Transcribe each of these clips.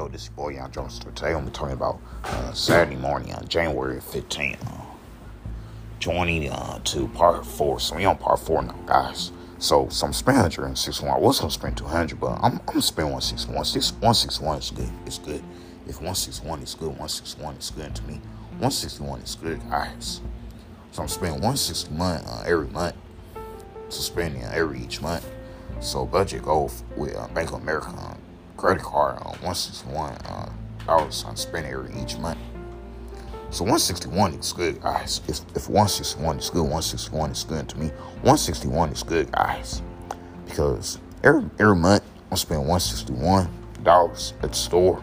Yo, this your boy Young Jones. Today I'm talking about uh, Saturday morning on January 15th. Uh, joining uh, to part four. So we on part four now, guys. So some spend 161. I was gonna spend 200, but I'm, I'm gonna spend 161. 161 is good. It's good. If 161 is good, 161 is good to me. 161 is good, guys. So I'm spending 161 uh, every month. So spending every each month. So budget goal with uh, Bank of America uh, credit card on 161 uh, dollars on spending every each month. So 161 is good, guys. If, if 161 is good, 161 is good to me. 161 is good, guys, because every every month I'm spending 161 dollars at the store.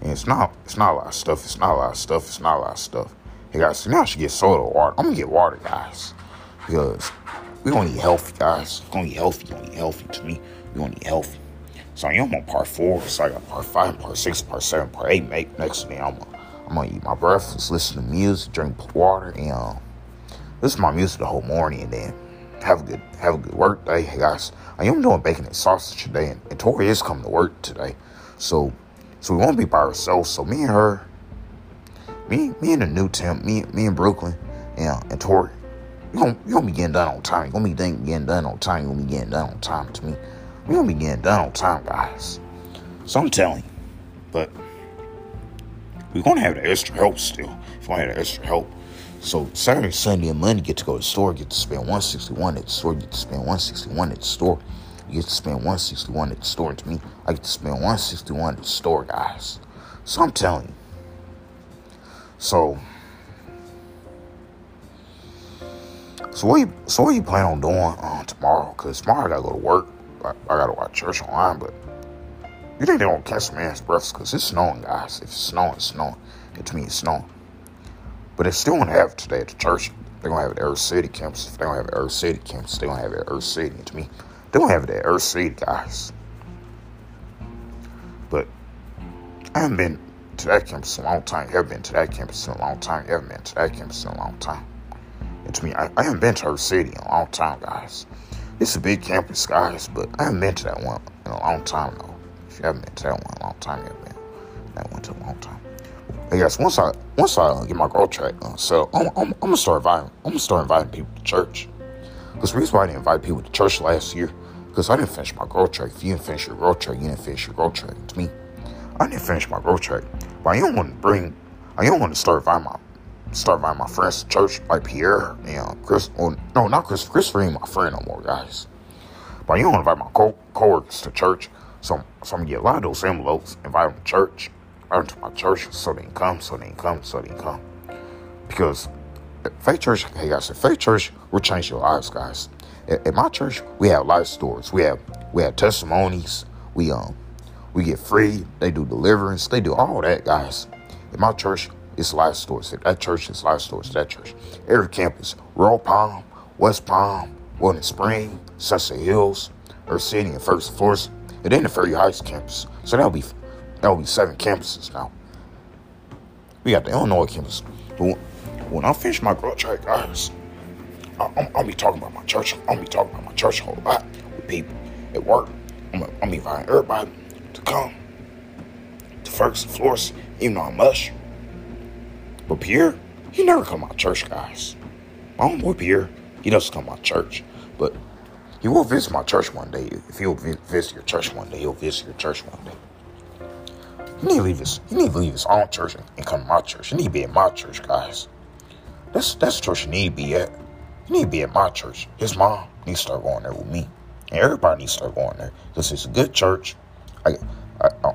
And it's not it's not a lot of stuff. It's not a lot of stuff. It's not a lot of stuff. Hey guys, now I should get soda water. I'm gonna get water, guys, because we gonna eat healthy, guys. We're gonna eat healthy. We gonna eat healthy. To me, we gonna eat healthy. So I'm on part four. So I got part five, part six, part seven, part eight. Mate, next thing I'm gonna, I'm gonna eat my breakfast, listen to music, drink water, and um, listen to my music the whole morning, and then have a good have a good work day, hey guys. I am doing bacon and sausage today, and, and Tori is coming to work today, so so we won't be by ourselves. So me and her, me me and the new Tim, me me and Brooklyn, and and Tori, you gonna you be getting done on time. You gonna be getting done on time. You gonna be getting done on time to me. We gonna be getting done on time, guys. So I'm telling you, but we're gonna have the extra help still. If I had the extra help. So Saturday, Sunday, and Monday get to go to the store, get to spend 161 at the store, get to spend 161 at the store. You get to spend 161 at the store. To me, I get to spend 161 at the store, guys. So I'm telling you. So So what you so what you plan on doing uh, tomorrow? Cause tomorrow I gotta go to work. I, I gotta watch church online, but you think they don't catch man's breath because it's snowing, guys. If it's snowing, it's snowing. It to me it's snowing. But they still gonna have it today at the church. They're gonna have it at Earth City campus. If they don't have it at Earth City campus, they're gonna have it at Earth City. And to me, they're gonna have it at Earth City, guys. But I haven't been to that campus in a long time. You haven't been to that campus in a long time. You haven't been to that campus in a long time. To me, I, I haven't been to Earth City in a long time, guys. It's a big campus, guys, but I haven't been to that one in a long time, though. If you haven't been to that one in a long time, you haven't been that one to a long time. But yes, once I once I get my growth track, uh, so I'm, I'm, I'm, gonna start inviting I'm gonna start inviting people to church. Because the reason why I didn't invite people to church last year, because I didn't finish my growth track. If you didn't finish your growth track, you didn't finish your growth track. To me, I didn't finish my growth track, but I don't want to bring, I don't want to start inviting my start by my friends church, like Pierre and Chris. Well, no, not Chris. Christopher ain't my friend no more, guys. But you don't invite my co coworkers to church, so, so I'm gonna get a lot of those envelopes, invite them to church, invite them to my church, so they can come, so they can come, so they can come. Because faith church, hey guys, at faith church, we're your lives, guys. At, at my church, we have life stories. We have we have testimonies. We um we get free. They do deliverance. They do all that, guys. At my church, it's life stories. At that church, it's life stories. At that church, every campus, Royal Palm, West Palm, Woodland Spring, Sunset Hills, Earth City, and First Force, and then the Ferry Heights campus. So that'll be that'll be seven campuses now. We got the Illinois campus. But when I finish my growth track, guys, I, will be talking about my church. I'll be talking about my church a whole lot with people at work. I'm, inviting everybody to come to Ferguson, Florence, even though I'm mush. But Pierre, he never come my church, guys. My homeboy Pierre, he doesn't come my church. But he will visit my church one day. If he'll visit your church one day, he'll visit your church one day. You need to leave his, you need to leave his own church and come to my church. You need to be in my church, guys. That's that's the church you need to be at. You need to be at my church. His mom needs to start going there with me. And everybody needs to start going there. Because it's a good church. I, I, I,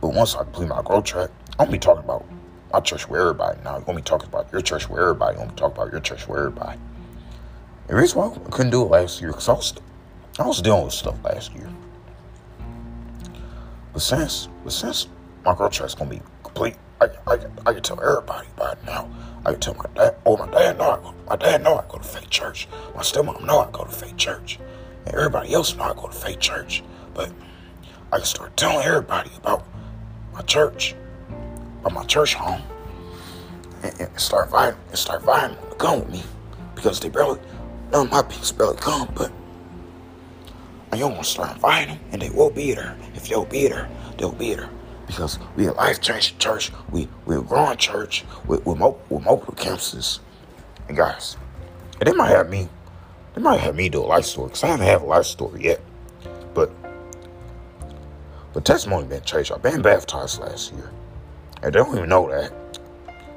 but once I complete my growth track, I'm to be talking about my church where everybody. Now, I'm to be talking about your church where everybody. I'm be talking about your church where everybody. The reason why I couldn't do it last year, because I was, I was dealing with stuff last year. But since, but since my growth track's to be complete, I, I, I can tell everybody about it now. I can tell my dad, oh, my dad know I go, my dad know I go to faith church. My stepmom know I go to faith church. And everybody else know I go to faith church. But I can start telling everybody about my church, about my church home, and, and start inviting, and start to come with me because they barely, none of my peeps barely come. But I and you're gonna start inviting them, and they will be there. If they'll be there, they'll be there. Because we a life changing church. We we're a growing church with with, with multiple campuses. And guys, and they might have me, they might have me do a life story because I haven't had a life story yet. But but testimony been changed. I've been baptized last year, they don't even know that.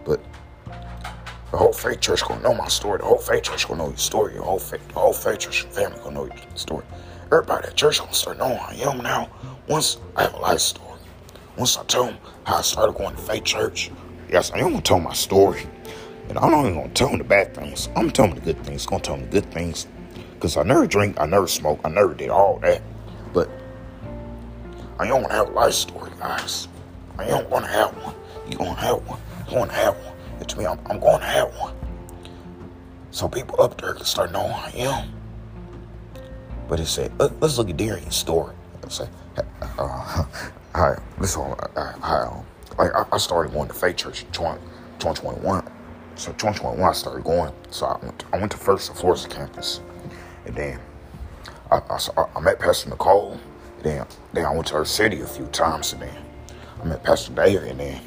But the whole faith church gonna know my story. The whole faith church gonna know your story. Your whole faith, the whole faith church family gonna know your story. Everybody at church gonna start knowing I am now. Once I have a life story. Once I tell them how I started going to faith church. Yes, I am gonna tell my story. And I'm not even gonna tell them the bad things. I'm gonna tell them the good things. I'm gonna tell them the good things. Cause I never drink, I never smoke, I never did all that. But I don't wanna have a life story, guys. I don't wanna have one. You gonna have one. You gonna have one. To me, I'm, I'm going to have one. So people up there can start knowing I am. But it said, Let, us look at Darian's story. I say, uh, hi, this one, uh, hi, like I, I, started going to faith church in 20, 2021. So 2021, I started going. So I went, to, I went to First and Florida campus, and then I, I, I met Pastor Nicole. Then, then I went to Earth City a few times, and then I met Pastor David, and then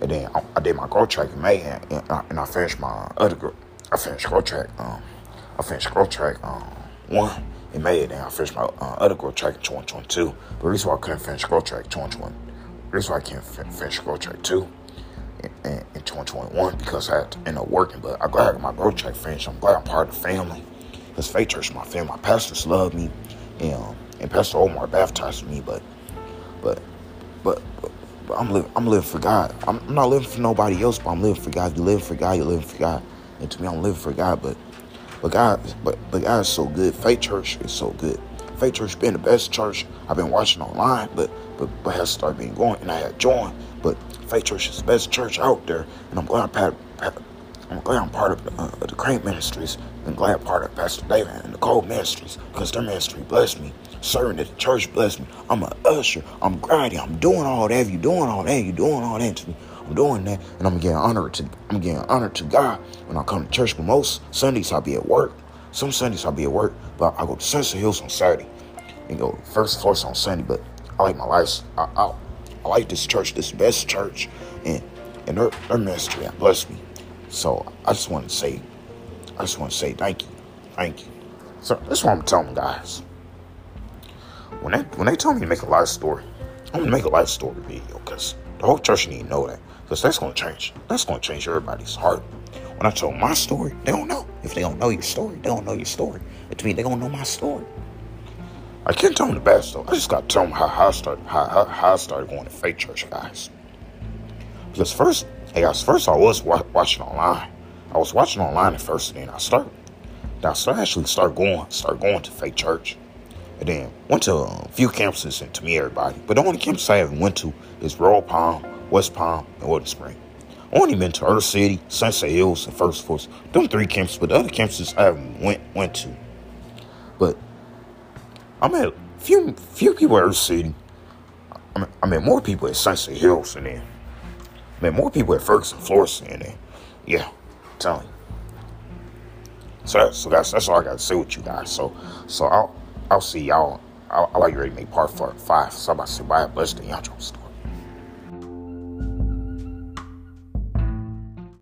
and then I, I did my growth track in May, and, and, I, and I finished my other group. I finished growth track. Um, I finished growth track um, one in May, and then I finished my uh, other growth track in 2022. But the reason why I couldn't finish growth track 2021, the reason why I can't finish growth track two in, in, in 2021 because I had to end up working. But I'm glad my growth track finished. I'm glad I'm part of the family. Because Faith Church my family. My pastors love me, and, um, and Pastor Omar baptized me. But, but, but I'm living. I'm living for God. I'm, not living for nobody else, but I'm living for God. You live for God. You live for God. And to me, I'm living for God. But, but God, but but God is so good. Faith Church is so good. Faith Church been the best church I've been watching online, but but but has started being going, and I had joined. But Faith Church is the best church out there, and I'm glad I'm part. I'm glad I'm part of, uh, the Crane Ministries, and glad I'm part of Pastor David and the Cole Ministries, because their ministry blessed me serving at the church bless me. I'm an usher. I'm grinding. I'm doing all that. You doing all that. You doing all that to me. I'm doing that, and I'm getting honored to. I'm getting honored to God when I come to church. But most Sundays I'll be at work. Some Sundays I'll be at work, but I go to Sunset Hills on Saturday and go first floor on Sunday. But I like my life. I, I, I like this church. This best church, and and their, their ministry bless me. So I just want to say, I just want to say thank you, thank you. So that's what I'm telling guys when they when they tell me to make a life story, I'm gonna make a life story video because the whole church need to know that because that's gonna change. That's gonna change everybody's heart. When I tell my story, they don't know. If they don't know your story, they don't know your story. But to me, they don't know my story. I can't tell them the bad story. I just got to tell them how, how I started how, how, how I started going to faith church, guys. Because first, hey guys, first I was wa- watching online. I was watching online at first, and then I started. I started actually start going, start going to faith church. And then went to a few campuses and to me everybody. But the only campus I haven't went to is Royal Palm, West Palm, and Woodland Spring. Only been to Earth City, Sunset Hills, and First Force. Them three campuses, but the other campuses I haven't went went to. But I met a few few people at Earth City. I met, I met more people at Sunset Hills and then Met more people at Ferguson, Florida, and then yeah, I'm telling you. So, so that's that's all I got to say with you guys. So so I'll I'll see y'all. I'll, I'll ready to make part four, five. So I'm about to say bye. Bless the Young Store.